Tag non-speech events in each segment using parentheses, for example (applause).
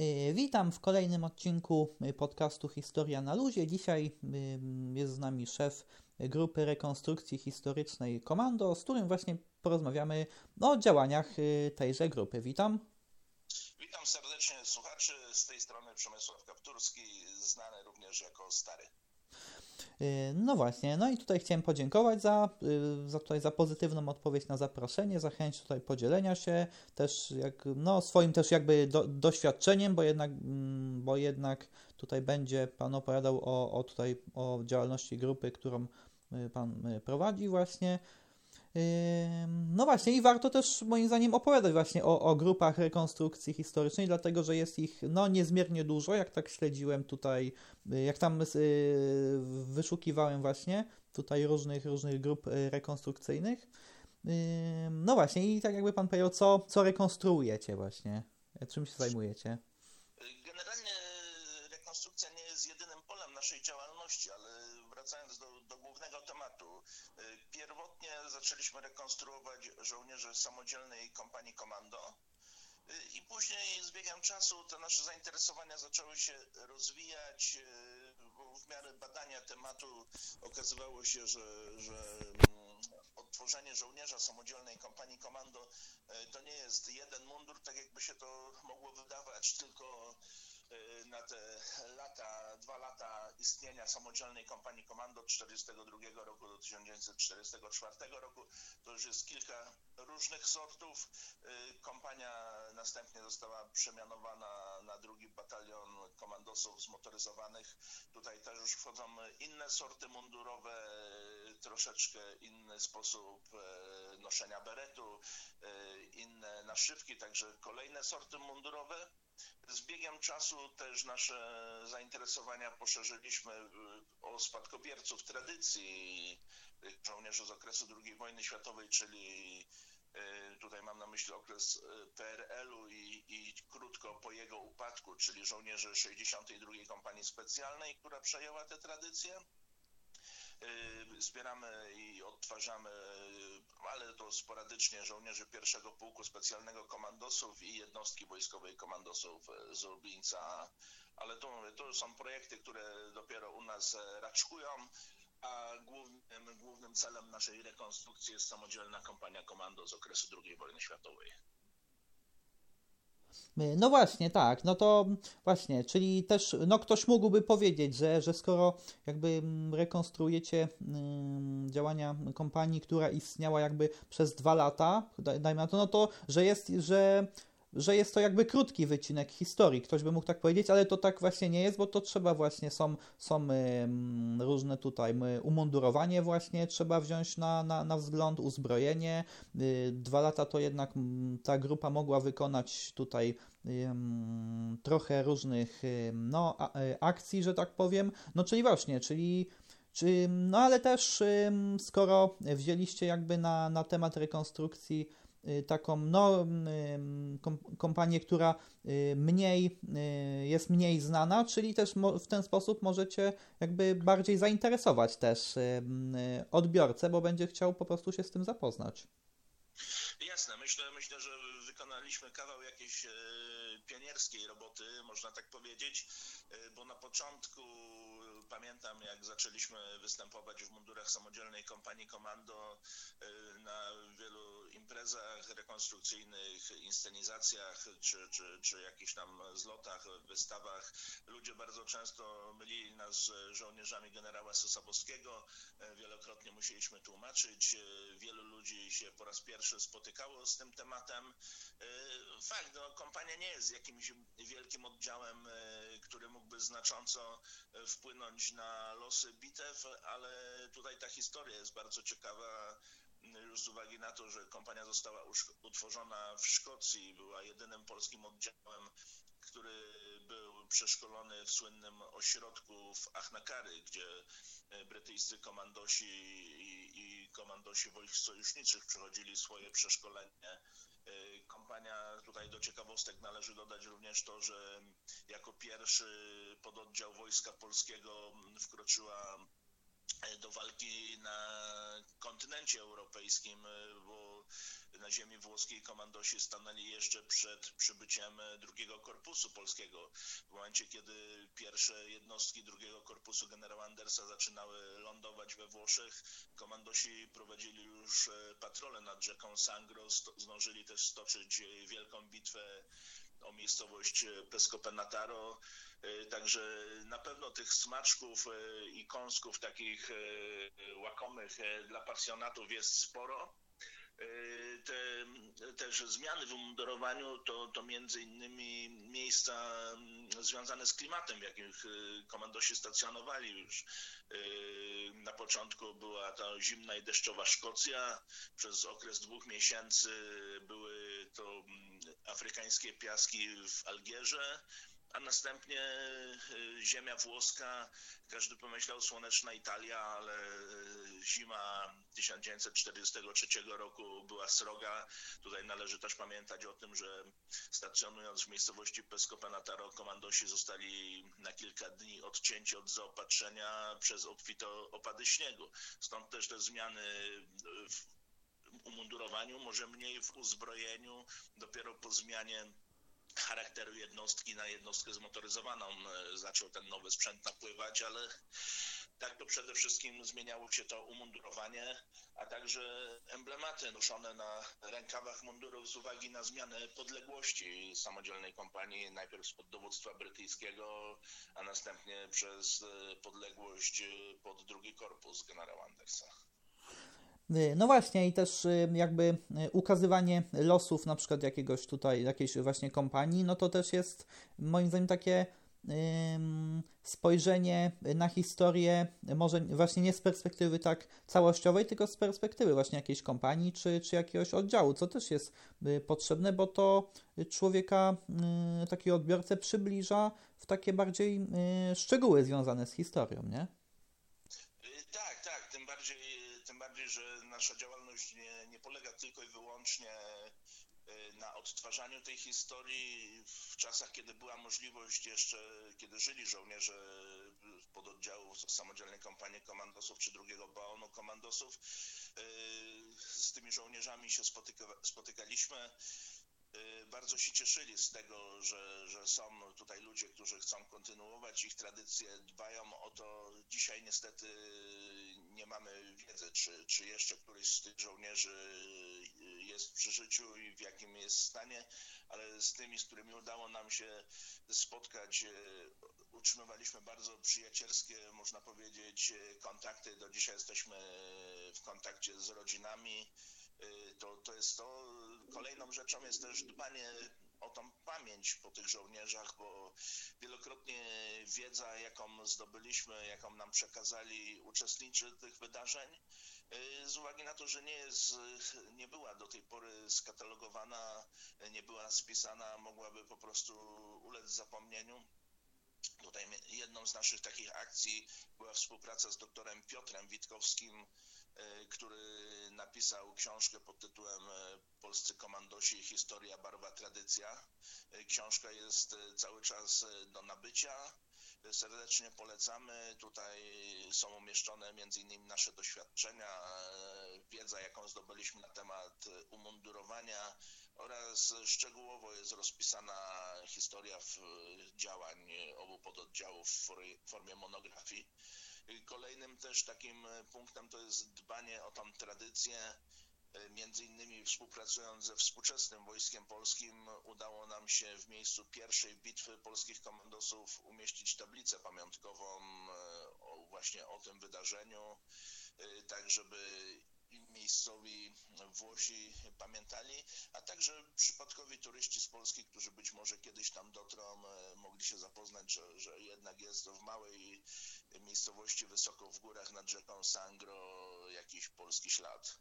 Y, witam w kolejnym odcinku podcastu Historia na Luzie. Dzisiaj jest z nami szef grupy rekonstrukcji historycznej Komando, z którym właśnie porozmawiamy o działaniach y, tejże grupy. Witam. Witam serdecznie słuchaczy. Z tej strony Przemysław Kapturski, znany również jako Stary. Y, no właśnie, no i tutaj chciałem podziękować za, y, za, tutaj za pozytywną odpowiedź na zaproszenie, zachęć tutaj podzielenia się też jak, no, swoim też jakby do, doświadczeniem, bo jednak, mm, bo jednak tutaj będzie Pan opowiadał o, o tutaj o działalności grupy, którą y, Pan prowadzi właśnie. No właśnie, i warto też moim zdaniem opowiadać właśnie o, o grupach rekonstrukcji historycznej, dlatego że jest ich no, niezmiernie dużo, jak tak śledziłem tutaj, y, jak tam y, wyszukiwałem właśnie tutaj różnych, różnych grup y, rekonstrukcyjnych. No właśnie, i tak jakby pan powiedział, co, co rekonstruujecie właśnie, czym się zajmujecie? Generalnie rekonstrukcja nie jest jedynym polem naszej działalności, ale wracając do, do głównego tematu, pierwotnie zaczęliśmy rekonstruować żołnierzy samodzielnej kompanii Komando. I później z biegiem czasu te nasze zainteresowania zaczęły się rozwijać, bo w miarę badania tematu okazywało się, że, że żołnierza samodzielnej kompanii komando to nie jest jeden mundur, tak jakby się to mogło wydawać, tylko na te lata, dwa lata istnienia samodzielnej kompanii komando od 1942 roku do 1944 roku. To już jest kilka różnych sortów. Y, kompania następnie została przemianowana na drugi batalion komandosów zmotoryzowanych. Tutaj też już wchodzą inne sorty mundurowe, troszeczkę inny sposób y, noszenia beretu, inne naszywki, także kolejne sorty mundurowe. Z biegiem czasu też nasze zainteresowania poszerzyliśmy y, o spadkobierców tradycji y, żołnierzy z okresu II wojny światowej, czyli y, tutaj mam na myśli okres PRL-u i, i krótko po jego upadku, czyli żołnierzy 62 Kompanii Specjalnej, która przejęła te tradycje. Zbieramy i odtwarzamy ale to sporadycznie żołnierzy pierwszego pułku specjalnego komandosów i jednostki wojskowej komandosów z Lublińca. Ale to, to są projekty, które dopiero u nas raczkują, a głównym, głównym celem naszej rekonstrukcji jest samodzielna kompania komando z okresu II wojny światowej. No właśnie, tak, no to właśnie, czyli też, no ktoś mógłby powiedzieć, że, że skoro jakby mm, rekonstruujecie mm, działania kompanii, która istniała jakby przez dwa lata, dajmy na to, no to, że jest, że że jest to jakby krótki wycinek historii, ktoś by mógł tak powiedzieć, ale to tak właśnie nie jest, bo to trzeba właśnie, są, są różne tutaj umundurowanie właśnie trzeba wziąć na, na, na wzgląd, uzbrojenie. Y, dwa lata to jednak ta grupa mogła wykonać tutaj trochę różnych no, y, akcji, że tak powiem. No czyli właśnie, czyli czy, no ale też skoro wzięliście jakby na, na temat rekonstrukcji taką no, y, kompanię, która y, mniej jest mniej znana, czyli też w ten sposób możecie jakby bardziej zainteresować też odbiorcę, bo będzie chciał po prostu się z tym zapoznać. Jasne, myślę, myślę, że wykonaliśmy kawał jakiejś pionierskiej roboty, można tak powiedzieć, bo na początku pamiętam, jak zaczęliśmy występować w mundurach samodzielnej kompanii Komando na wielu imprezach rekonstrukcyjnych, inscenizacjach czy, czy, czy jakichś tam zlotach, wystawach ludzie bardzo często mylili nas z żołnierzami generała Sosabowskiego. Wielokrotnie musieliśmy tłumaczyć. Wielu ludzi się po raz pierwszy spotykało z tym tematem. Fakt, no, kompania nie jest jakimś wielkim oddziałem, który mógłby znacząco wpłynąć na losy bitew, ale tutaj ta historia jest bardzo ciekawa już z uwagi na to, że kompania została utworzona w Szkocji, była jedynym polskim oddziałem, który był przeszkolony w słynnym ośrodku w Achnakary, gdzie e, brytyjscy komandosi i, i komandosi wojsk sojuszniczych przechodzili swoje przeszkolenie. E, kompania, tutaj do ciekawostek należy dodać również to, że jako pierwszy pododdział Wojska Polskiego wkroczyła do walki na kontynencie europejskim, bo na ziemi włoskiej komandosi stanęli jeszcze przed przybyciem drugiego korpusu polskiego. W momencie, kiedy pierwsze jednostki drugiego korpusu generała Andersa zaczynały lądować we Włoszech, komandosi prowadzili już patrole nad rzeką Sangro, zdążyli też stoczyć wielką bitwę o miejscowość Pesco Penataro. Także na pewno tych smaczków i kąsków takich łakomych dla pasjonatów jest sporo. Te też zmiany w umundurowaniu to, to między innymi miejsca związane z klimatem, w jakich komandosi stacjonowali już. Na początku była ta zimna i deszczowa Szkocja. Przez okres dwóch miesięcy były to afrykańskie piaski w Algierze a następnie ziemia włoska, każdy pomyślał słoneczna Italia, ale zima 1943 roku była sroga. Tutaj należy też pamiętać o tym, że stacjonując w miejscowości Pesco Penataro, komandosi zostali na kilka dni odcięci od zaopatrzenia przez obfite opady śniegu. Stąd też te zmiany w umundurowaniu, może mniej w uzbrojeniu, dopiero po zmianie charakteru jednostki na jednostkę zmotoryzowaną zaczął ten nowy sprzęt napływać, ale tak to przede wszystkim zmieniało się to umundurowanie, a także emblematy noszone na rękawach mundurów z uwagi na zmianę podległości samodzielnej kompanii, najpierw spod dowództwa brytyjskiego, a następnie przez podległość pod drugi korpus generała Andersa. No właśnie i też jakby ukazywanie losów na przykład jakiegoś tutaj, jakiejś właśnie kompanii, no to też jest moim zdaniem takie spojrzenie na historię, może właśnie nie z perspektywy tak całościowej, tylko z perspektywy właśnie jakiejś kompanii czy, czy jakiegoś oddziału, co też jest y, potrzebne, bo to człowieka, y, takiego odbiorcę przybliża w takie bardziej y, szczegóły związane z historią, nie? Tak, tak, tym bardziej, tym bardziej że nasza działalność nie, nie polega tylko i wyłącznie na odtwarzaniu tej historii w czasach, kiedy była możliwość jeszcze, kiedy żyli żołnierze pododdziałów samodzielnej kompanii komandosów czy drugiego baonu komandosów. Z tymi żołnierzami się spotyka, spotykaliśmy. Bardzo się cieszyli z tego, że, że są tutaj ludzie, którzy chcą kontynuować ich tradycje, dbają o to. Dzisiaj niestety nie mamy wiedzy, czy, czy jeszcze któryś z tych żołnierzy jest przy życiu i w jakim jest stanie, ale z tymi, z którymi udało nam się spotkać, utrzymywaliśmy bardzo przyjacielskie, można powiedzieć, kontakty. Do dzisiaj jesteśmy w kontakcie z rodzinami. To, to jest to. Kolejną rzeczą jest też dbanie o tą pamięć po tych żołnierzach, bo wielokrotnie wiedza, jaką zdobyliśmy, jaką nam przekazali uczestnicy tych wydarzeń, z uwagi na to, że nie, jest, nie była do tej pory skatalogowana, nie była spisana, mogłaby po prostu ulec zapomnieniu. Tutaj jedną z naszych takich akcji była współpraca z doktorem Piotrem Witkowskim, który napisał książkę pod tytułem Polscy komandosi Historia, barwa, tradycja. Książka jest cały czas do nabycia serdecznie polecamy. Tutaj są umieszczone m.in. nasze doświadczenia, wiedza, jaką zdobyliśmy na temat umundurowania oraz szczegółowo jest rozpisana historia działań obu pododdziałów w formie monografii. Kolejnym też takim punktem to jest dbanie o tą tradycję. Między innymi współpracując ze współczesnym Wojskiem Polskim udało nam się w miejscu pierwszej bitwy polskich komandosów umieścić tablicę pamiątkową e, właśnie o tym wydarzeniu, e, tak żeby miejscowi Włosi pamiętali, a także przypadkowi turyści z Polski, którzy być może kiedyś tam dotrą, e, mogli się zapoznać, że, że jednak jest w małej miejscowości wysoko w górach nad rzeką Sangro jakiś polski ślad.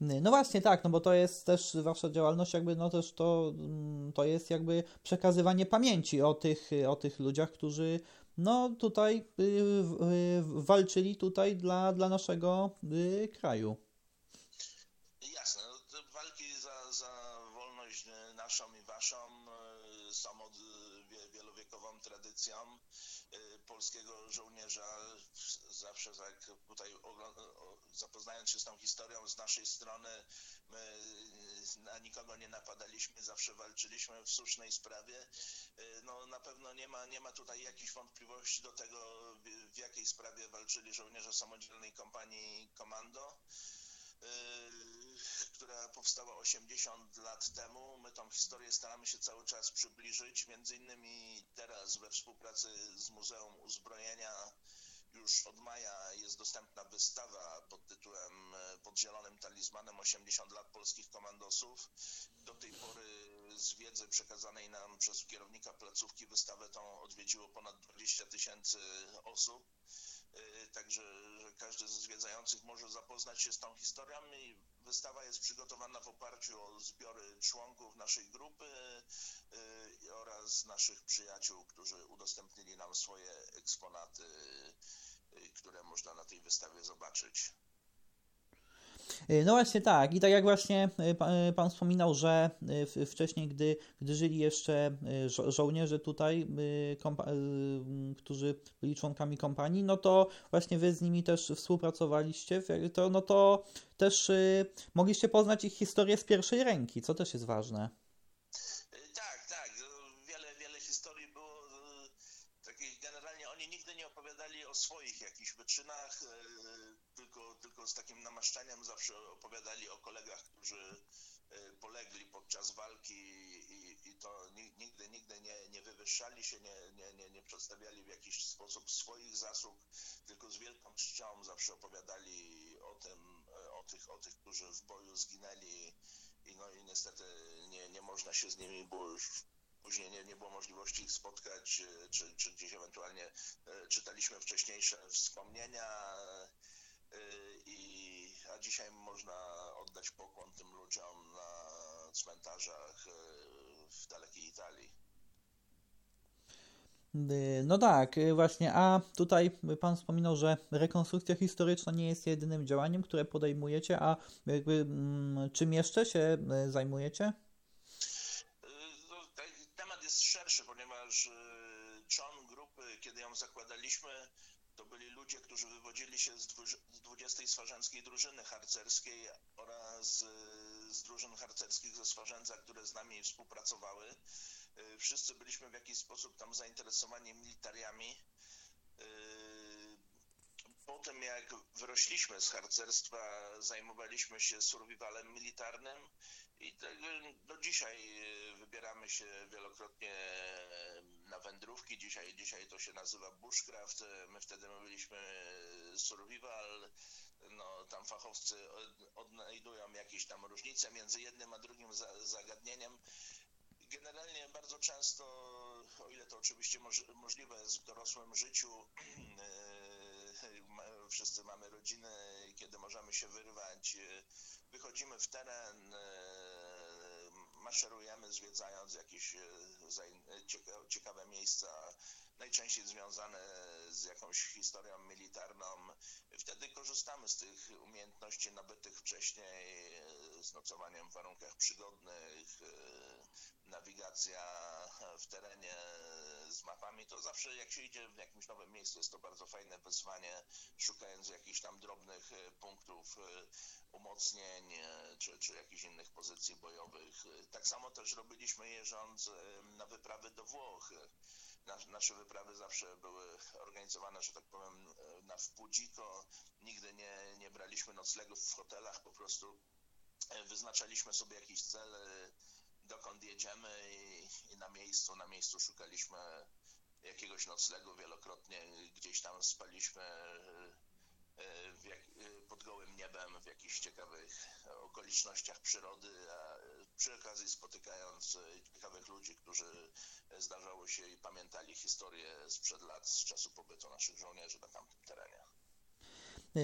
No właśnie tak, no bo to jest też wasza działalność, jakby no też to, mm, to jest jakby przekazywanie pamięci o tych, o tych ludziach, którzy no tutaj y, y, walczyli tutaj dla, dla naszego y, kraju. Jasne, no, walki za, za wolność wielowiekową tradycją. polskiego żołnierza. Zawsze tak tutaj zapoznając się z tą historią z naszej strony, my na nikogo nie napadaliśmy, zawsze walczyliśmy w słusznej sprawie. No na pewno nie ma, nie ma tutaj jakichś wątpliwości do tego, w jakiej sprawie walczyli żołnierze samodzielnej kompanii Komando która powstała 80 lat temu. My tą historię staramy się cały czas przybliżyć. Między innymi teraz we współpracy z Muzeum Uzbrojenia już od maja jest dostępna wystawa pod tytułem e, Pod Zielonym Talizmanem 80 lat polskich komandosów. Do tej pory z wiedzy przekazanej nam przez kierownika placówki wystawę tą odwiedziło ponad 20 tysięcy osób. E, także każdy z zwiedzających może zapoznać się z tą historią i wystawa jest przygotowana w oparciu o zbiory członków naszej grupy e, oraz naszych przyjaciół, którzy udostępnili nam swoje eksponaty, e, które można na tej wystawie zobaczyć. Y, no właśnie tak. I tak jak właśnie y, y, Pan wspominał, że wcześniej, gdy, gdy żyli jeszcze żo żołnierze tutaj, którzy byli członkami kompanii, no to właśnie Wy z nimi też współpracowaliście, to, no to też mogliście poznać ich historię z pierwszej ręki, co też jest ważne. Tak, tak. Wiele, wiele historii było takich, generalnie oni nigdy nie opowiadali o swoich jakichś wyczynach, tylko, tylko z takim namaszczeniem zawsze opowiadali o kolegach, którzy e, polegli podczas walki i, i to nigdy, nigdy nie, nie wywyższali się, nie, nie, nie, nie przedstawiali w jakiś sposób swoich zasług, tylko z wielką czcią zawsze opowiadali o tym, e, o tych, o tych którzy w boju zginęli i no i niestety nie, nie można się z nimi, bo już później nie, nie było możliwości ich spotkać, e, czy, czy gdzieś ewentualnie czytaliśmy wcześniejsze wspomnienia dzisiaj można oddać pokłon tym ludziom na cmentarzach e, w dalekiej Italii. Y, no tak, y, właśnie, a tutaj Pan wspominał, że rekonstrukcja historyczna nie jest jedynym działaniem, które podejmujecie, a jakby mm, czym jeszcze się y, zajmujecie? No, temat jest szerszy, ponieważ człon grupy, kiedy ją zakładaliśmy, ludzie, którzy wywodzili się z 20. Swarzędzkiej Drużyny Harcerskiej oraz y, z drużyn harcerskich ze Swarzędza, które z nami współpracowały. Y, wszyscy byliśmy w jakiś sposób tam zainteresowani militariami. Y, po tym jak wyrośliśmy z harcerstwa, zajmowaliśmy się survivalem militarnym i do dzisiaj wybieramy się wielokrotnie na wędrówki. Dzisiaj, dzisiaj to się nazywa bushcraft. My wtedy mówiliśmy survival. No, tam fachowcy odnajdują jakieś tam różnice między jednym a drugim zagadnieniem. Generalnie bardzo często, o ile to oczywiście możliwe jest w dorosłym życiu, (clears throat) wszyscy mamy rodziny, kiedy możemy się wyrwać, wychodzimy w teren, maszerujemy, zwiedzając jakieś e, ciekawe miejsca, najczęściej związane z jakąś historią militarną. Wtedy korzystamy z tych umiejętności nabytych wcześniej, z nocowaniem w warunkach przygodnych, nawigacja w terenie z mapami, to zawsze jak się idzie w jakimś nowym miejscu, jest to bardzo fajne wyzwanie, szukając jakichś tam drobnych punktów umocnień czy, czy jakichś innych pozycji bojowych. Tak samo też robiliśmy jeżdżąc na wyprawy do Włoch. Nasze wyprawy zawsze były organizowane, że tak powiem, na wpłudziko. Nigdy nie, nie braliśmy noclegów w hotelach, po prostu e, wyznaczaliśmy sobie jakiś cel, e, dokąd jedziemy i, i na miejscu, na miejscu szukaliśmy jakiegoś noclegu wielokrotnie, gdzieś tam spaliśmy e, jak, pod gołym niebem w jakichś ciekawych okolicznościach przyrody, a przy okazji spotykając ciekawych ludzi, którzy zdarzało się i pamiętali historię sprzed lat, z czasu pobytu naszych żołnierzy na tamtym terenie.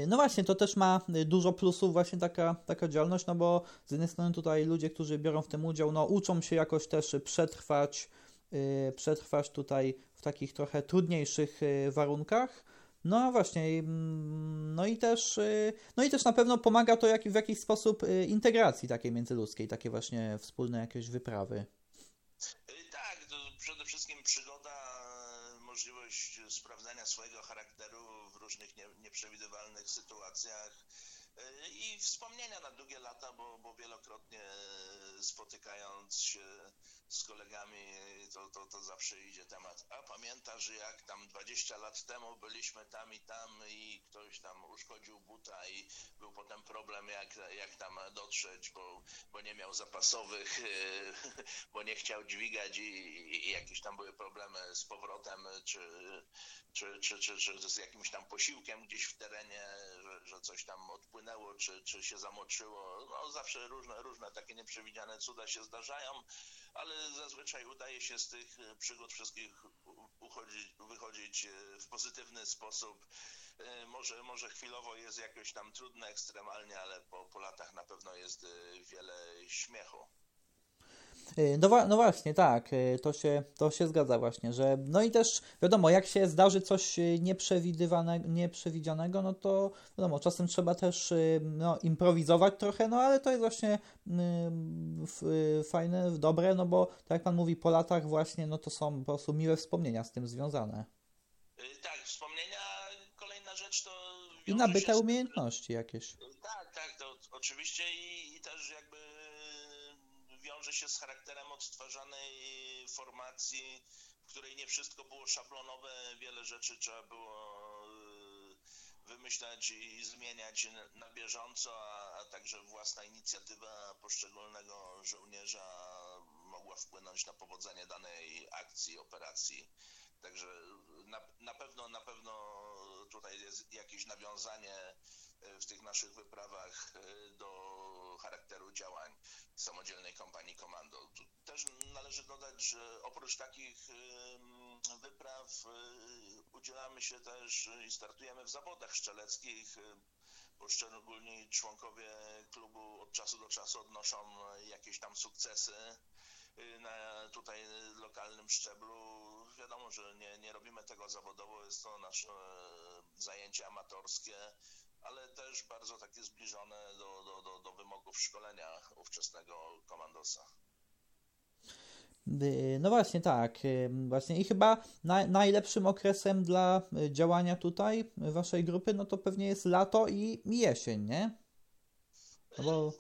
No właśnie, to też ma dużo plusów właśnie taka, taka działalność, no bo z jednej strony tutaj ludzie, którzy biorą w tym udział, no uczą się jakoś też przetrwać, yy, przetrwać tutaj w takich trochę trudniejszych warunkach, no właśnie, mm, no i też, y, no i też na pewno pomaga to jak, w jakiś sposób y, integracji takiej międzyludzkiej, takie właśnie wspólne jakieś wyprawy. Y, tak, to przede wszystkim przygoda sprawdzania swojego charakteru w różnych nie, nieprzewidywalnych sytuacjach i wspomnienia na długie lata, bo, bo wielokrotnie spotykając się z kolegami, to, to, to zawsze idzie temat. A pamiętasz, jak tam 20 lat temu byliśmy tam i tam i ktoś tam uszkodził buta i był potem problem, jak, jak tam dotrzeć, bo, bo nie miał zapasowych, (laughs) bo nie chciał dźwigać i, i jakieś tam były problemy z powrotem, czy, czy, czy, czy, czy z jakimś tam posiłkiem gdzieś w terenie, że, coś tam odpłynęło, czy, czy się zamoczyło. No zawsze różne, różne takie nieprzewidziane cuda się zdarzają ale zazwyczaj udaje się z tych e, przygód wszystkich uchodzić, wychodzić e, w pozytywny sposób. E, może, może chwilowo jest jakoś tam trudne, ekstremalnie, ale po, po latach na pewno jest wiele śmiechu. Y, no, no, właśnie, tak, y, to się, to się zgadza właśnie, że no i też wiadomo, jak się zdarzy coś y, nieprzewidywanego, nieprzewidzianego, no to wiadomo, czasem trzeba też no, improwizować trochę, no ale to jest właśnie y, fajne, dobre, no bo tak jak Pan mówi, po latach właśnie, no to są po prostu miłe wspomnienia z tym związane. Tak, wspomnienia, kolejna rzecz to... I nabyte umiejętności jakieś. Tak, tak, to oczywiście i, się z charakterem odtwarzanej formacji, w której nie wszystko było szablonowe, wiele rzeczy trzeba było e, wymyślać i zmieniać na bieżąco, a, a także własna inicjatywa poszczególnego żołnierza mogła wpłynąć na powodzenie danej akcji, operacji. Także na, na pewno, na pewno tutaj jest jakieś nawiązanie e, w tych naszych wyprawach e, do charakteru działań samodzielnej kompanii komando. Też należy dodać, że oprócz takich wypraw y, udzielamy się też i startujemy w zawodach szczeleckich. Poszczególni członkowie klubu od czasu do czasu odnoszą jakieś tam sukcesy y, na tutaj lokalnym szczeblu. Wiadomo, że nie, nie robimy tego zawodowo, jest to nasze zajęcie amatorskie ale też bardzo takie zbliżone do, do, do, do wymogów szkolenia ówczesnego komandosa. Y, no właśnie tak, y, właśnie i chyba na, najlepszym okresem dla y, działania tutaj waszej grupy, no to pewnie jest lato i jesień, nie? No bo...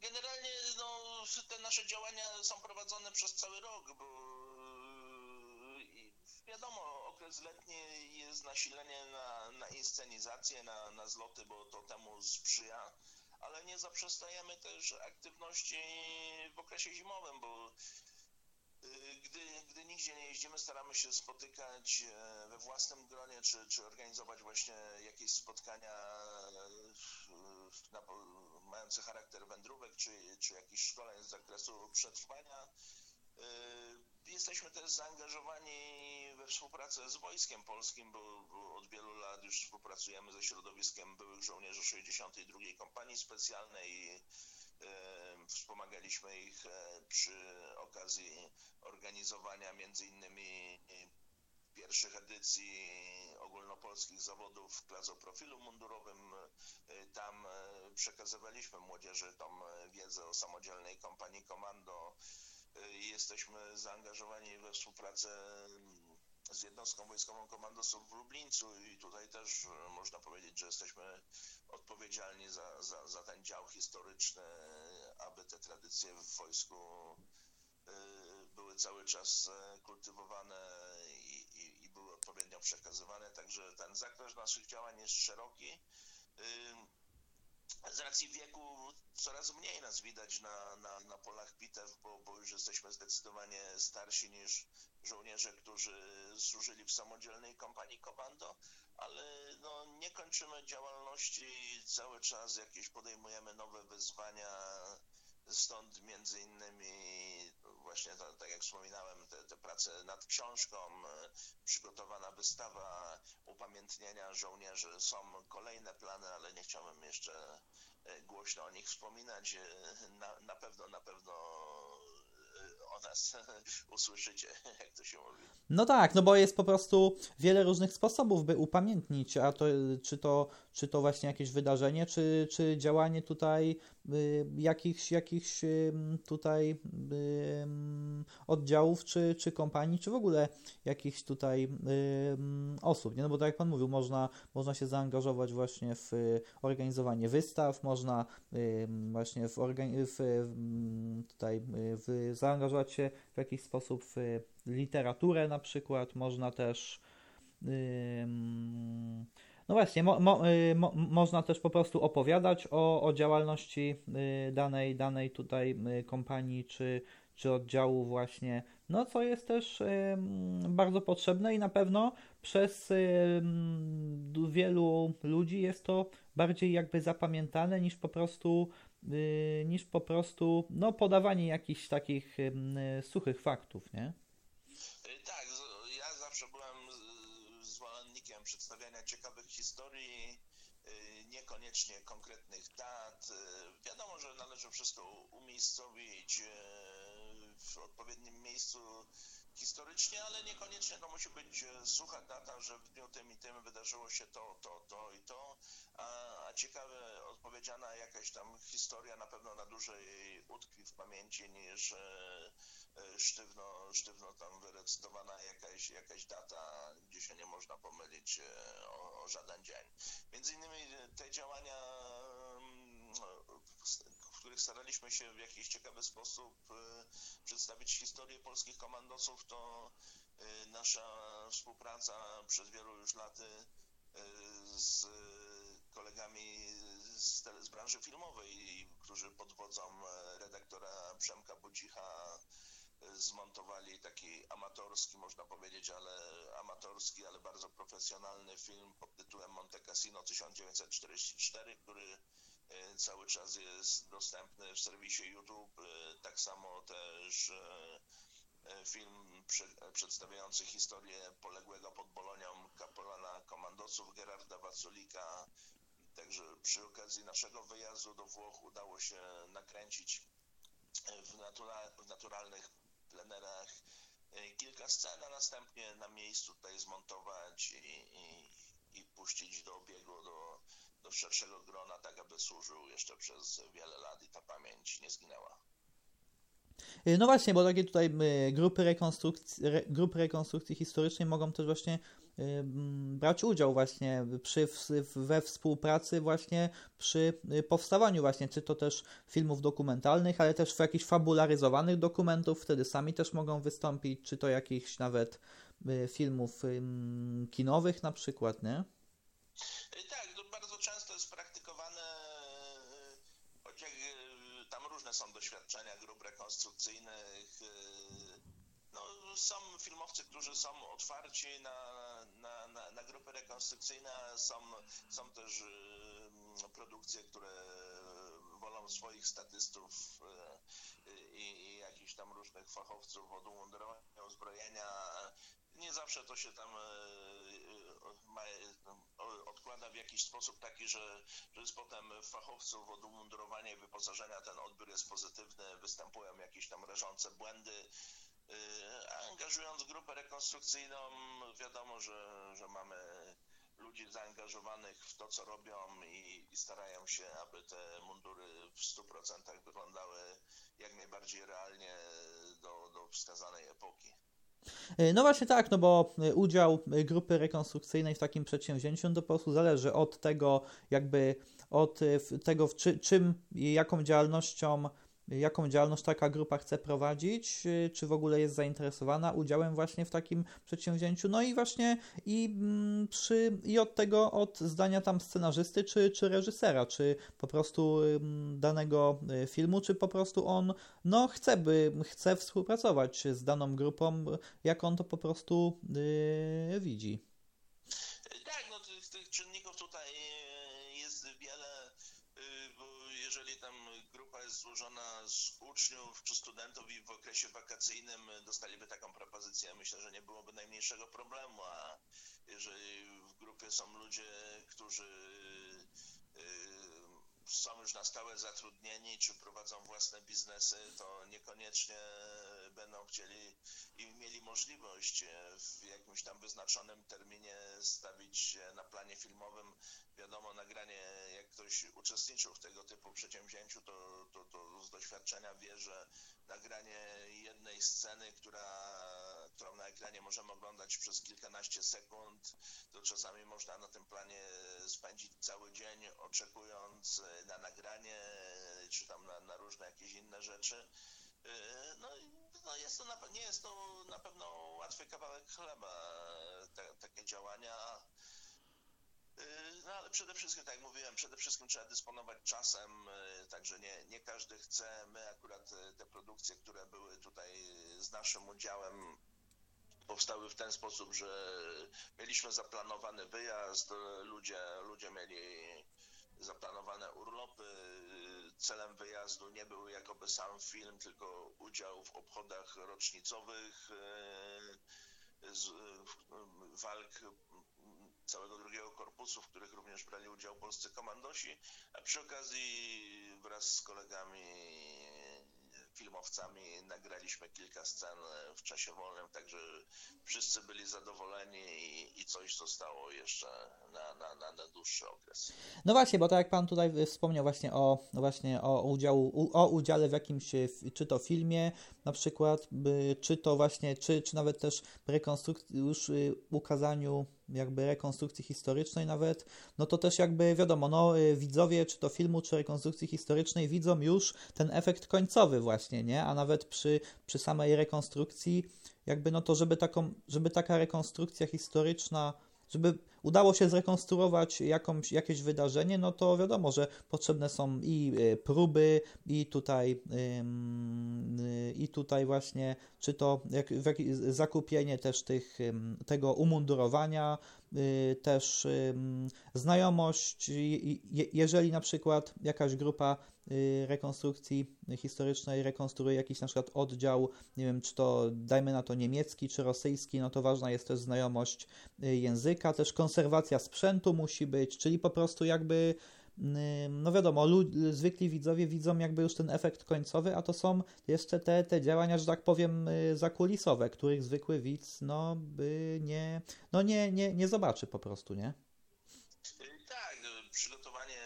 Generalnie no, te nasze działania są prowadzone przez cały rok, bo wiadomo, okres letni jest nasilenie na, na na, zloty, bo to temu sprzyja, ale nie zaprzestajemy też aktywności w okresie zimowym, bo y, gdy, gdy nigdzie nie jeździmy, staramy się spotykać e, we własnym gronie, czy, czy organizować właśnie jakieś spotkania na, mające charakter wędrówek, czy, czy jakichś szkoleń z zakresu przetrwania. Y, jesteśmy też zaangażowani we współpracę z Wojskiem Polskim, bo, bo, lat już współpracujemy ze środowiskiem byłych żołnierzy 62. Kompanii Specjalnej e, wspomagaliśmy ich e, przy okazji organizowania między innymi pierwszych edycji ogólnopolskich zawodów klas o profilu mundurowym. E, tam przekazywaliśmy młodzieży tą wiedzę o samodzielnej kompanii komando. Jesteśmy zaangażowani we współpracę z jednostką wojskową komandosów w Lublińcu i tutaj też e, można powiedzieć, że jesteśmy odpowiedzialni za, za, za ten dział historyczny, aby te tradycje w wojsku e, były cały czas e, kultywowane i, i, i były odpowiednio przekazywane, także ten zakres naszych działań jest szeroki. Z racji wieku coraz mniej nas widać na, na, na polach bitew, bo, bo już jesteśmy zdecydowanie starsi niż żołnierze, którzy służyli w samodzielnej kompanii komando, ale no, nie kończymy działalności, cały czas jakieś podejmujemy nowe wyzwania, stąd między innymi właśnie to, tak jak wspominałem, te, te prace nad książką, przygotowana wystawa upamiętnienia żołnierzy. Są kolejne plany, ale nie chciałbym jeszcze e, głośno o nich wspominać. E, na, na pewno, na pewno o nas (laughs) usłyszycie, (laughs) jak to się mówi. No tak, no bo jest po prostu wiele różnych sposobów, by upamiętnić, a to czy to, czy to właśnie jakieś wydarzenie, czy, czy działanie tutaj jakichś, jakichś tutaj oddziałów, czy, czy kompanii, czy w ogóle jakichś tutaj osób, nie? No bo tak jak Pan mówił, można, można się zaangażować właśnie w organizowanie wystaw, można właśnie w, w tutaj w, zaangażować się w jakiś sposób w literaturę na przykład, można też no właśnie, mo, mo, y, mo, można też po prostu opowiadać o, o działalności y, danej, danej tutaj y, kompanii czy, czy oddziału właśnie, no co jest też bardzo potrzebne i na pewno przez wielu ludzi jest to bardziej jakby zapamiętane niż po prostu niż po prostu no, podawanie jakichś takich suchych faktów, nie? Niekoniecznie konkretnych dat. E, wiadomo, że należy wszystko umiejscowić e, w odpowiednim miejscu historycznie, ale niekoniecznie to musi być e, sucha data, że w dniu tym i tym wydarzyło się to, to, to i to, a ciekawe odpowiedziana jakaś tam historia na pewno na dłużej utkwi w pamięci niż sztywno, sztywno tam wyrecytowana jakaś, jakaś data, gdzie się nie można pomylić o, o żaden dzień. Między innymi te działania, mm, w których staraliśmy się w jakiś ciekawy sposób e, przedstawić historię polskich komandosów, to e, nasza współpraca przez wielu już lat e, z kolegami z, z branży filmowej, którzy pod wodzą redaktora Przemka Budzicha zmontowali taki amatorski, można powiedzieć, ale amatorski, ale bardzo profesjonalny film pod tytułem Monte Cassino 1944, który e, cały czas jest dostępny w serwisie YouTube. E, tak samo też e, film przedstawiający historię poległego pod Bolonią kapelana komandosów Gerarda Waculika. Także przy okazji naszego wyjazdu do Włoch udało się nakręcić w, natura w naturalnych plenerach e, kilka scen, a następnie na miejscu tutaj zmontować i, i, i puścić do obiegu, do, do szerszego grona, tak aby służył jeszcze przez wiele lat i ta pamięć nie zginęła. E, no właśnie, bo takie tutaj e, grupy rekonstrukcji, grupy rekonstrukcji historycznej mogą też właśnie brać udział właśnie przy, we współpracy właśnie przy y, powstawaniu właśnie, czy to też filmów dokumentalnych, ale też w jakichś fabularyzowanych dokumentów, wtedy sami też mogą wystąpić, czy to jakichś nawet y, filmów kinowych na przykład, nie? Y, tak, to bardzo często jest praktykowane, choć tam różne są doświadczenia grup rekonstrukcyjnych, no, są filmowcy, którzy są otwarci na na, na, na grupy rekonstrukcyjne, są, są też y, produkcje, które wolą swoich statystów y, i, i jakichś tam różnych fachowców od umundurowania, uzbrojenia. Nie zawsze to się tam y, odkłada w jakiś sposób taki, że, że jest potem fachowców od umundurowania i wyposażenia ten odbiór jest pozytywny, występują jakieś tam rażące błędy. A angażując grupę rekonstrukcyjną, wiadomo, że, że mamy ludzi zaangażowanych w to, co robią i, i starają się, aby te mundury w 100% wyglądały jak najbardziej realnie do, do wskazanej epoki. E, no właśnie tak, no bo udział grupy rekonstrukcyjnej w takim przedsięwzięciu no to po prostu zależy od tego, jakby od tego, czy, czym, jaką działalnością jaką działalność taka grupa chce prowadzić, y, czy w ogóle jest zainteresowana udziałem właśnie w takim przedsięwzięciu. No i właśnie i, mm, przy, i od tego, od zdania tam scenarzysty czy, czy reżysera, czy po prostu danego y, filmu, czy po prostu on no, chce, by, chce współpracować z daną grupą, jak on to po prostu yy, widzi. Tak, no tych, tych czynników tutaj jest wiele, y, bo jeżeli tam grupa jest złożona z uczniów czy studentów i w okresie wakacyjnym dostaliby taką propozycję, myślę, że nie byłoby najmniejszego problemu, a jeżeli w grupie są ludzie, którzy y, są już na stałe zatrudnieni, czy prowadzą własne biznesy, to niekoniecznie będą chcieli i mieli możliwość w jakimś tam wyznaczonym terminie stawić na planie filmowym. Wiadomo, nagranie, jak ktoś uczestniczył w tego typu przedsięwzięciu, to, to, to z doświadczenia wie, że nagranie jednej sceny, która którą na ekranie możemy oglądać przez kilkanaście sekund, to czasami można na tym planie spędzić cały dzień oczekując na nagranie, czy tam na, na różne jakieś inne rzeczy. No, no jest to na, nie jest to na pewno łatwy kawałek chleba, te, takie działania. No ale przede wszystkim, tak jak mówiłem, przede wszystkim trzeba dysponować czasem, także nie, nie każdy chce. My akurat te produkcje, które były tutaj z naszym udziałem, powstały w ten sposób, że mieliśmy zaplanowany wyjazd, ludzie, ludzie mieli zaplanowane urlopy. Celem wyjazdu nie był jakoby sam film, tylko udział w obchodach rocznicowych z, walk całego drugiego korpusu, w których również brali udział polscy komandosi, a przy okazji wraz z kolegami filmowcami nagraliśmy kilka scen w czasie wolnym, także wszyscy byli zadowoleni i, i coś zostało jeszcze na, na, na, na, dłuższy okres. No właśnie, bo tak jak Pan tutaj wspomniał właśnie o, właśnie o, udziału, o udziale w jakimś, czy to filmie na przykład, czy to właśnie, czy, czy nawet też rekonstrukcji, już y, ukazaniu jakby rekonstrukcji historycznej nawet, no to też jakby wiadomo, no y, widzowie czy to filmu, czy rekonstrukcji historycznej widzą już ten efekt końcowy właśnie, nie? A nawet przy, przy samej rekonstrukcji jakby no to, żeby taką, żeby taka rekonstrukcja historyczna żeby udało się zrekonstruować jakąś, jakieś wydarzenie, no to wiadomo, że potrzebne są i y, próby, i tutaj, y, i tutaj właśnie, czy to jak, zakupienie też tych, tego umundurowania, y, też znajomość, jeżeli na przykład jakaś grupa rekonstrukcji historycznej rekonstruuje jakiś na przykład oddział, nie wiem, czy to dajmy na to niemiecki, czy rosyjski, no to ważna jest też znajomość języka, też konserwacja sprzętu musi być, czyli po prostu jakby y, no wiadomo, lud, zwykli widzowie widzą jakby już ten efekt końcowy, a to są jeszcze te, te działania, że tak powiem, zakulisowe, których zwykły widz no by nie, no nie, nie, nie zobaczy po prostu, nie? Tak, przygotowanie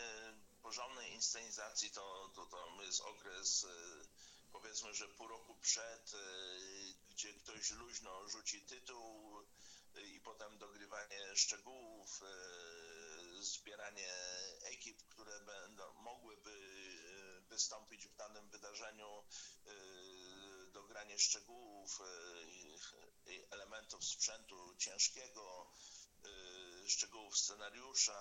porządnej inscenizacji to jest okres, e, powiedzmy, że pół roku przed, e, gdzie ktoś luźno rzuci tytuł i potem dogrywanie szczegółów, zbieranie ekip, które będą mogłyby wystąpić w danym wydarzeniu, dogranie szczegółów, elementów sprzętu ciężkiego, szczegółów scenariusza,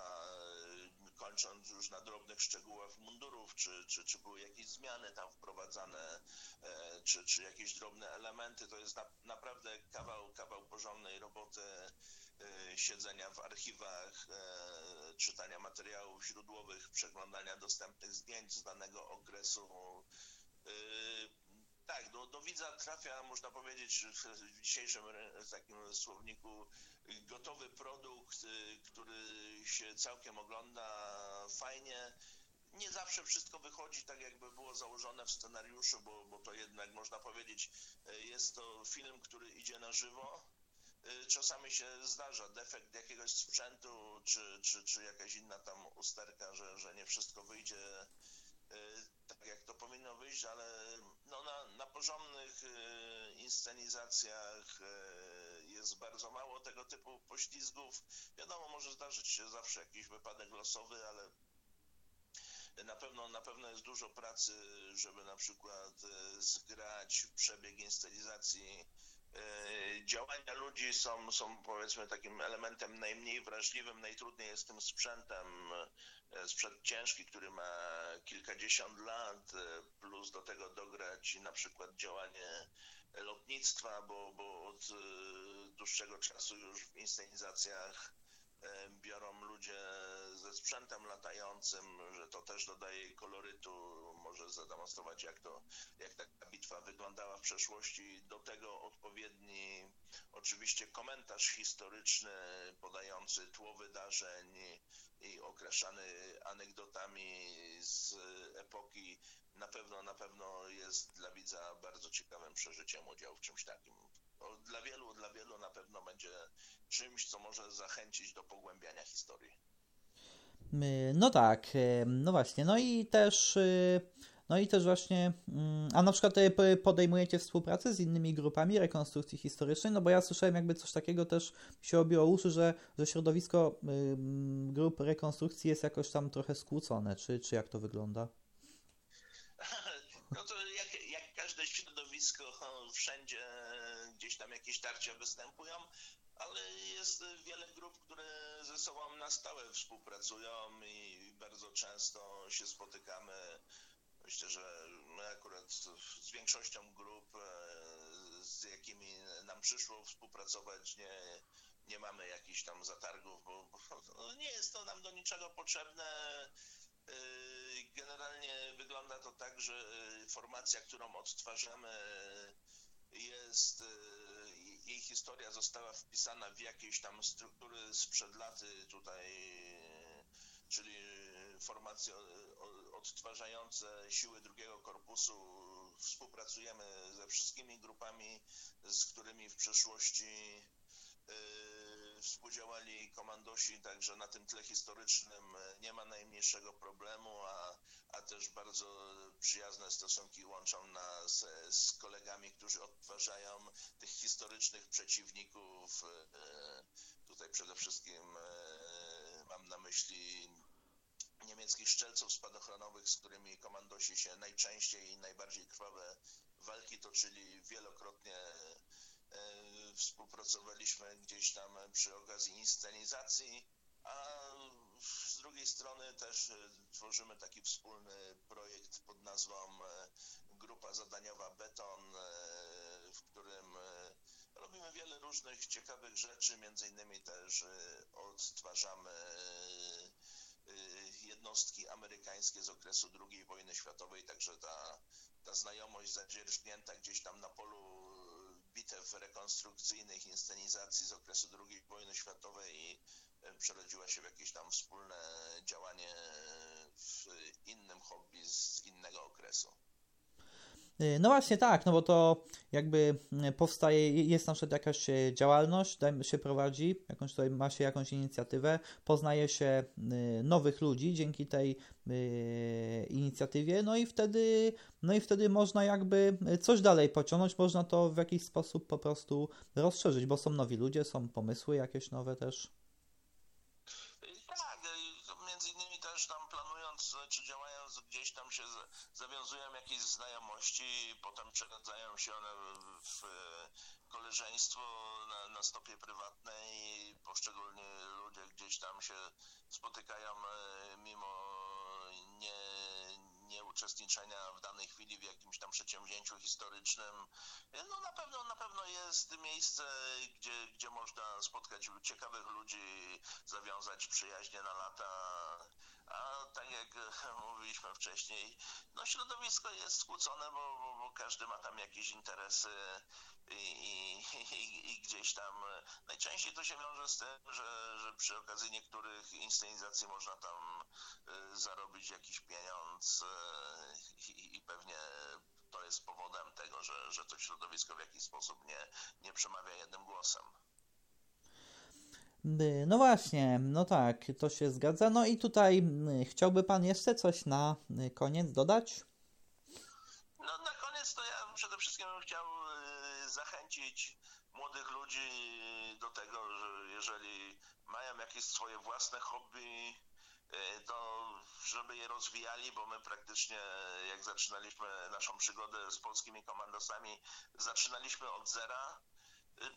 kończąc już na drobnych szczegółach mundurów, czy, czy, czy były jakieś zmiany tam wprowadzane, e, czy, czy jakieś drobne elementy. To jest na, naprawdę kawał, kawał porządnej roboty e, siedzenia w archiwach, e, czytania materiałów źródłowych, przeglądania dostępnych zdjęć z danego okresu. Tak, do, do widza trafia, można powiedzieć, w dzisiejszym takim słowniku gotowy produkt, który się całkiem ogląda fajnie. Nie zawsze wszystko wychodzi tak, jakby było założone w scenariuszu, bo, bo to jednak można powiedzieć, y, jest to film, który idzie na żywo. Y, czasami się zdarza defekt jakiegoś sprzętu, czy, czy, czy jakaś inna tam usterka, że, że nie wszystko wyjdzie tak, jak to powinno wyjść, ale no, na, na porządnych inscenizacjach jest bardzo mało tego typu poślizgów. Wiadomo, może zdarzyć się zawsze jakiś wypadek losowy, ale na pewno, na pewno jest dużo pracy, żeby na przykład e, zgrać przebieg inscenizacji. E, działania ludzi są, są powiedzmy takim elementem najmniej wrażliwym, najtrudniej jest tym sprzętem. E, sprzęt ciężki, który ma kilkadziesiąt lat, plus do tego dograć na przykład działanie lotnictwa, bo, bo od dłuższego czasu już w inscenizacjach biorą ludzie ze sprzętem latającym, że to też dodaje kolorytu, może zademonstrować, jak to, jak ta bitwa wyglądała w przeszłości. Do tego odpowiedni oczywiście komentarz historyczny podający tło wydarzeń i okraszany anegdotami z epoki na pewno, na pewno jest dla widza bardzo ciekawym przeżyciem udział w czymś takim. Dla wielu, dla wielu na pewno będzie czymś, co może zachęcić do pogłębiania historii. No tak, no właśnie, no i też, y, no i też właśnie, mm, a na przykład podejmujecie współpracę z innymi grupami rekonstrukcji historycznej, no bo ja słyszałem jakby coś takiego też się obiło uszy, że, że środowisko grup rekonstrukcji jest jakoś tam trochę skłócone, czy, czy jak to wygląda? (laughs) No to jak, jak każde środowisko, wszędzie gdzieś tam jakieś tarcia występują, ale jest wiele grup, które ze sobą na stałe współpracują i bardzo często się spotykamy. Myślę, że my akurat z większością grup, e, z jakimi nam przyszło współpracować, nie, nie mamy jakichś tam zatargów, bo, bo (laughs) nie jest to nam do niczego potrzebne. E, generalnie wygląda to tak, że formacja, którą odtwarzamy, jest jej historia została wpisana w jakieś tam struktury sprzed laty tutaj, czyli formacje odtwarzające siły drugiego korpusu. Współpracujemy ze wszystkimi grupami, z którymi w przeszłości yy, współdziałali komandosi, także na tym tle historycznym nie ma najmniejszego problemu, a, a też bardzo przyjazne stosunki łączą nas z kolegami, którzy odtwarzają tych historycznych przeciwników. E, tutaj przede wszystkim e, mam na myśli niemieckich szczelców spadochronowych, z którymi komandosi się najczęściej i najbardziej krwawe walki toczyli wielokrotnie. E, współpracowaliśmy gdzieś tam przy okazji inscenizacji, a z drugiej strony też tworzymy taki wspólny projekt pod nazwą Grupa Zadaniowa Beton, w którym robimy wiele różnych ciekawych rzeczy, między innymi też odtwarzamy jednostki amerykańskie z okresu II wojny światowej, także ta, ta znajomość zadzierżnięta gdzieś tam na polu bitew rekonstrukcyjnych, inscenizacji z okresu II wojny światowej i przerodziła się w jakieś tam wspólne działanie w innym hobby z innego okresu. Y, no właśnie tak, no bo to jakby y, powstaje, jest na przykład jakaś y, działalność, się prowadzi, jakąś tutaj ma się jakąś inicjatywę, poznaje się nowych ludzi dzięki tej inicjatywie, no i wtedy, no i wtedy można jakby coś dalej pociągnąć, można to w jakiś sposób po prostu rozszerzyć, bo są nowi ludzie, są pomysły jakieś nowe też. zawiązują jakieś znajomości, potem przeradzają się one w koleżeństwo na, na stopie prywatnej. Poszczególni ludzie gdzieś tam się spotykają e, mimo nie, nieuczestniczenia w danej chwili w jakimś tam przedsięwzięciu historycznym. No na pewno, na pewno jest miejsce, gdzie, gdzie można spotkać ciekawych ludzi, zawiązać przyjaźnie na lata a tak jak (laughs) mówiliśmy wcześniej, no środowisko jest skłócone, bo, bo, bo każdy ma tam jakieś interesy i, i, i, gdzieś tam najczęściej to się wiąże z tym, że, że przy okazji niektórych inscenizacji można tam y, zarobić jakiś pieniądz y, i, i pewnie to jest powodem tego, że, że to środowisko w jakiś sposób nie, nie przemawia jednym głosem. No właśnie, no tak, to się zgadza. No i tutaj chciałby Pan jeszcze coś na koniec dodać? No na koniec to ja przede wszystkim bym chciał y, zachęcić młodych ludzi do tego, że jeżeli mają jakieś swoje własne hobby, y, to żeby je rozwijali, bo my praktycznie jak zaczynaliśmy naszą przygodę z polskimi komandosami, zaczynaliśmy od zera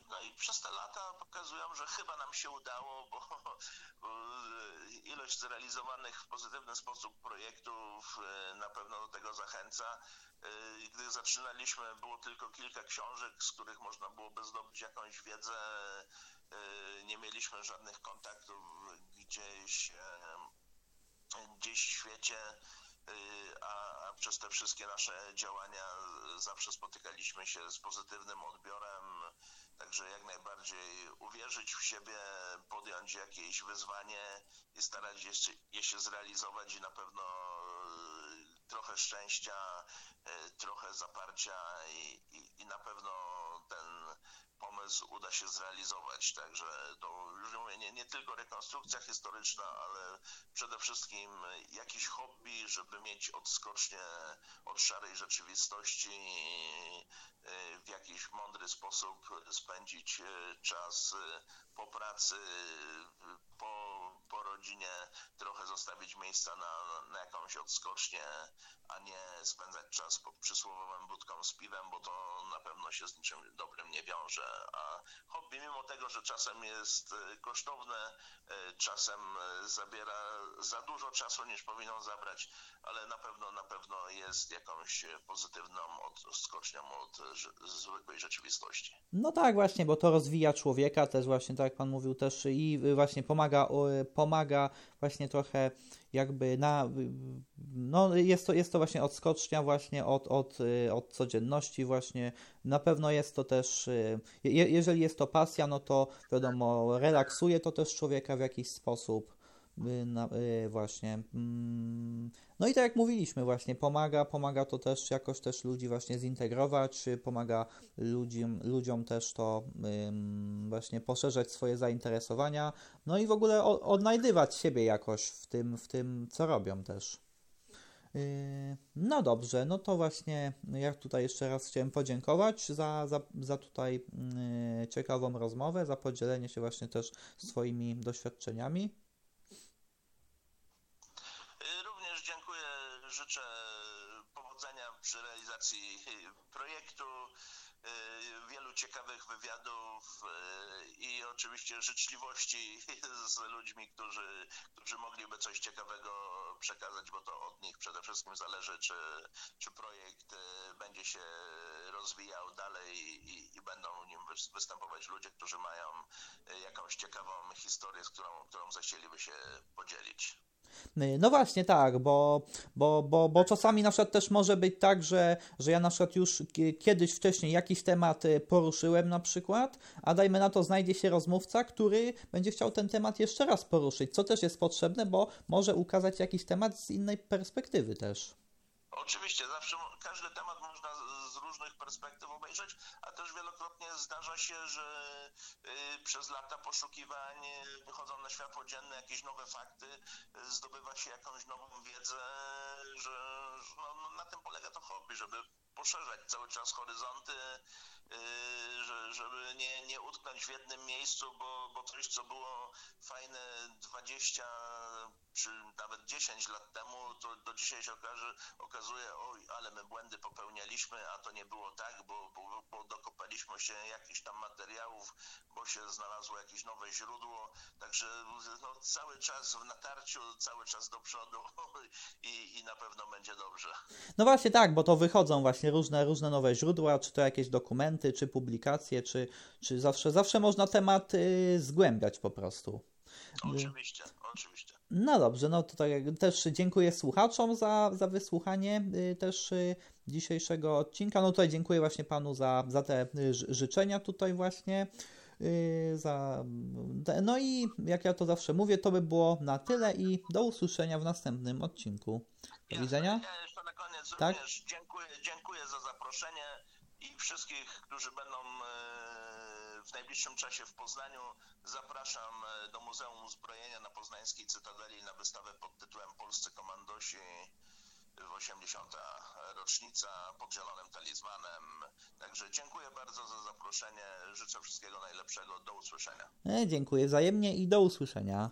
no i przez te lata pokazują, że chyba nam się udało, bo, bo ilość zrealizowanych w pozytywny sposób projektów e, na pewno do tego zachęca. E, gdy zaczynaliśmy, było tylko kilka książek, z których można byłoby zdobyć jakąś wiedzę. E, nie mieliśmy żadnych kontaktów gdzieś, gdzieś w świecie, a, przez te wszystkie nasze działania zawsze spotykaliśmy się z pozytywnym odbiorem. Także jak najbardziej uwierzyć w siebie, podjąć jakieś wyzwanie i starać się je się zrealizować i na pewno e, trochę szczęścia, e, trochę zaparcia i, i, i na pewno pomysł uda się zrealizować. Także to już mówię, nie, nie tylko rekonstrukcja historyczna, ale przede wszystkim jakieś hobby, żeby mieć odskocznie od szarej rzeczywistości, e, w jakiś mądry sposób spędzić e, czas e, po pracy, po rodzinie, trochę zostawić miejsca na, na jakąś odskocznię, a nie spędzać czas pod przysłowowym budką z piwem, bo to na pewno się z niczym dobrym nie wiąże. A hobby, mimo tego, że czasem jest e, kosztowne, e, czasem e, zabiera za dużo czasu niż powinno zabrać, ale na pewno na pewno jest jakąś pozytywną odskocznią od zwykłej rzeczywistości. No tak właśnie, bo to rozwija człowieka też właśnie, tak jak Pan mówił też i właśnie pomaga, pomaga właśnie trochę jakby na, no jest to, jest to właśnie odskocznia właśnie od, od, od codzienności właśnie, na pewno jest to też, je, jeżeli jest to pasja, no to wiadomo, relaksuje to też człowieka w jakiś sposób, na, właśnie, mm, no i tak jak mówiliśmy właśnie, pomaga, pomaga to też jakoś też ludzi właśnie zintegrować, pomaga ludziom, ludziom też to właśnie poszerzać swoje zainteresowania, no i w ogóle odnajdywać siebie jakoś w tym, w tym co robią też. Yy, no dobrze, no to właśnie ja tutaj jeszcze raz chciałem podziękować za, za, za tutaj ciekawą rozmowę, za podzielenie się właśnie też swoimi doświadczeniami. Życzę powodzenia przy realizacji projektu, y, wielu ciekawych wywiadów y, i oczywiście życzliwości z ludźmi, którzy, którzy mogliby coś ciekawego przekazać, bo to od nich przede wszystkim zależy, czy, czy projekt y, będzie się rozwijał dalej i, i będą nim występować ludzie, którzy mają jakąś ciekawą historię, z którą, którą zechcieliby się podzielić. Y, no właśnie tak, bo, bo, bo, bo czasami na przykład też może być tak, że, że ja na przykład już kiedyś wcześniej jakiś temat y, poruszyłem na przykład, a dajmy na to znajdzie się rozmówca, który będzie chciał ten temat jeszcze raz poruszyć, co też jest potrzebne, bo może ukazać jakiś temat z innej perspektywy też. Oczywiście, zawsze każdy temat można z różnych perspektyw obejrzeć, a też wielokrotnie zdarza się, że y, przez lata poszukiwań wychodzą na światło dzienne jakieś nowe fakty, zdobywa się jakąś nową wiedzę, że no, no, na tym polega to hobby, żeby poszerzać cały czas horyzonty, y, żeby nie, nie utknąć w jednym miejscu, bo, bo coś, co było fajne 20 czy nawet 10 lat temu, to do dzisiaj się okaże, okazuje, oj, ale my błędy popełnialiśmy, a to nie było tak, bo, bo, bo dokopaliśmy się jakichś tam materiałów, bo się znalazło jakieś nowe źródło, także no, cały czas w natarciu, cały czas do przodu (laughs) i, i na pewno będzie dobrze. No właśnie tak, bo to wychodzą właśnie różne, różne nowe źródła, czy to jakieś dokumenty, czy publikacje, czy, czy zawsze, zawsze można temat y, zgłębiać po prostu. Oczywiście, oczywiście. No dobrze, no to tak, też dziękuję słuchaczom za, za wysłuchanie y, też y, dzisiejszego odcinka. No tutaj dziękuję właśnie panu za, za te życzenia tutaj właśnie. Za, no i jak ja to zawsze mówię, to by było na tyle i do usłyszenia w następnym odcinku. Do widzenia. Ja jeszcze na koniec tak? również dziękuję, dziękuję za zaproszenie i wszystkich, którzy będą w najbliższym czasie w Poznaniu. Zapraszam e, do Muzeum Uzbrojenia na Poznańskiej Cytadeli na wystawę pod tytułem Polscy Komandosi w 80. rocznica pod zielonym talizmanem. Także dziękuję bardzo za zaproszenie. Życzę wszystkiego najlepszego. Do usłyszenia. E, dziękuję wzajemnie i do usłyszenia.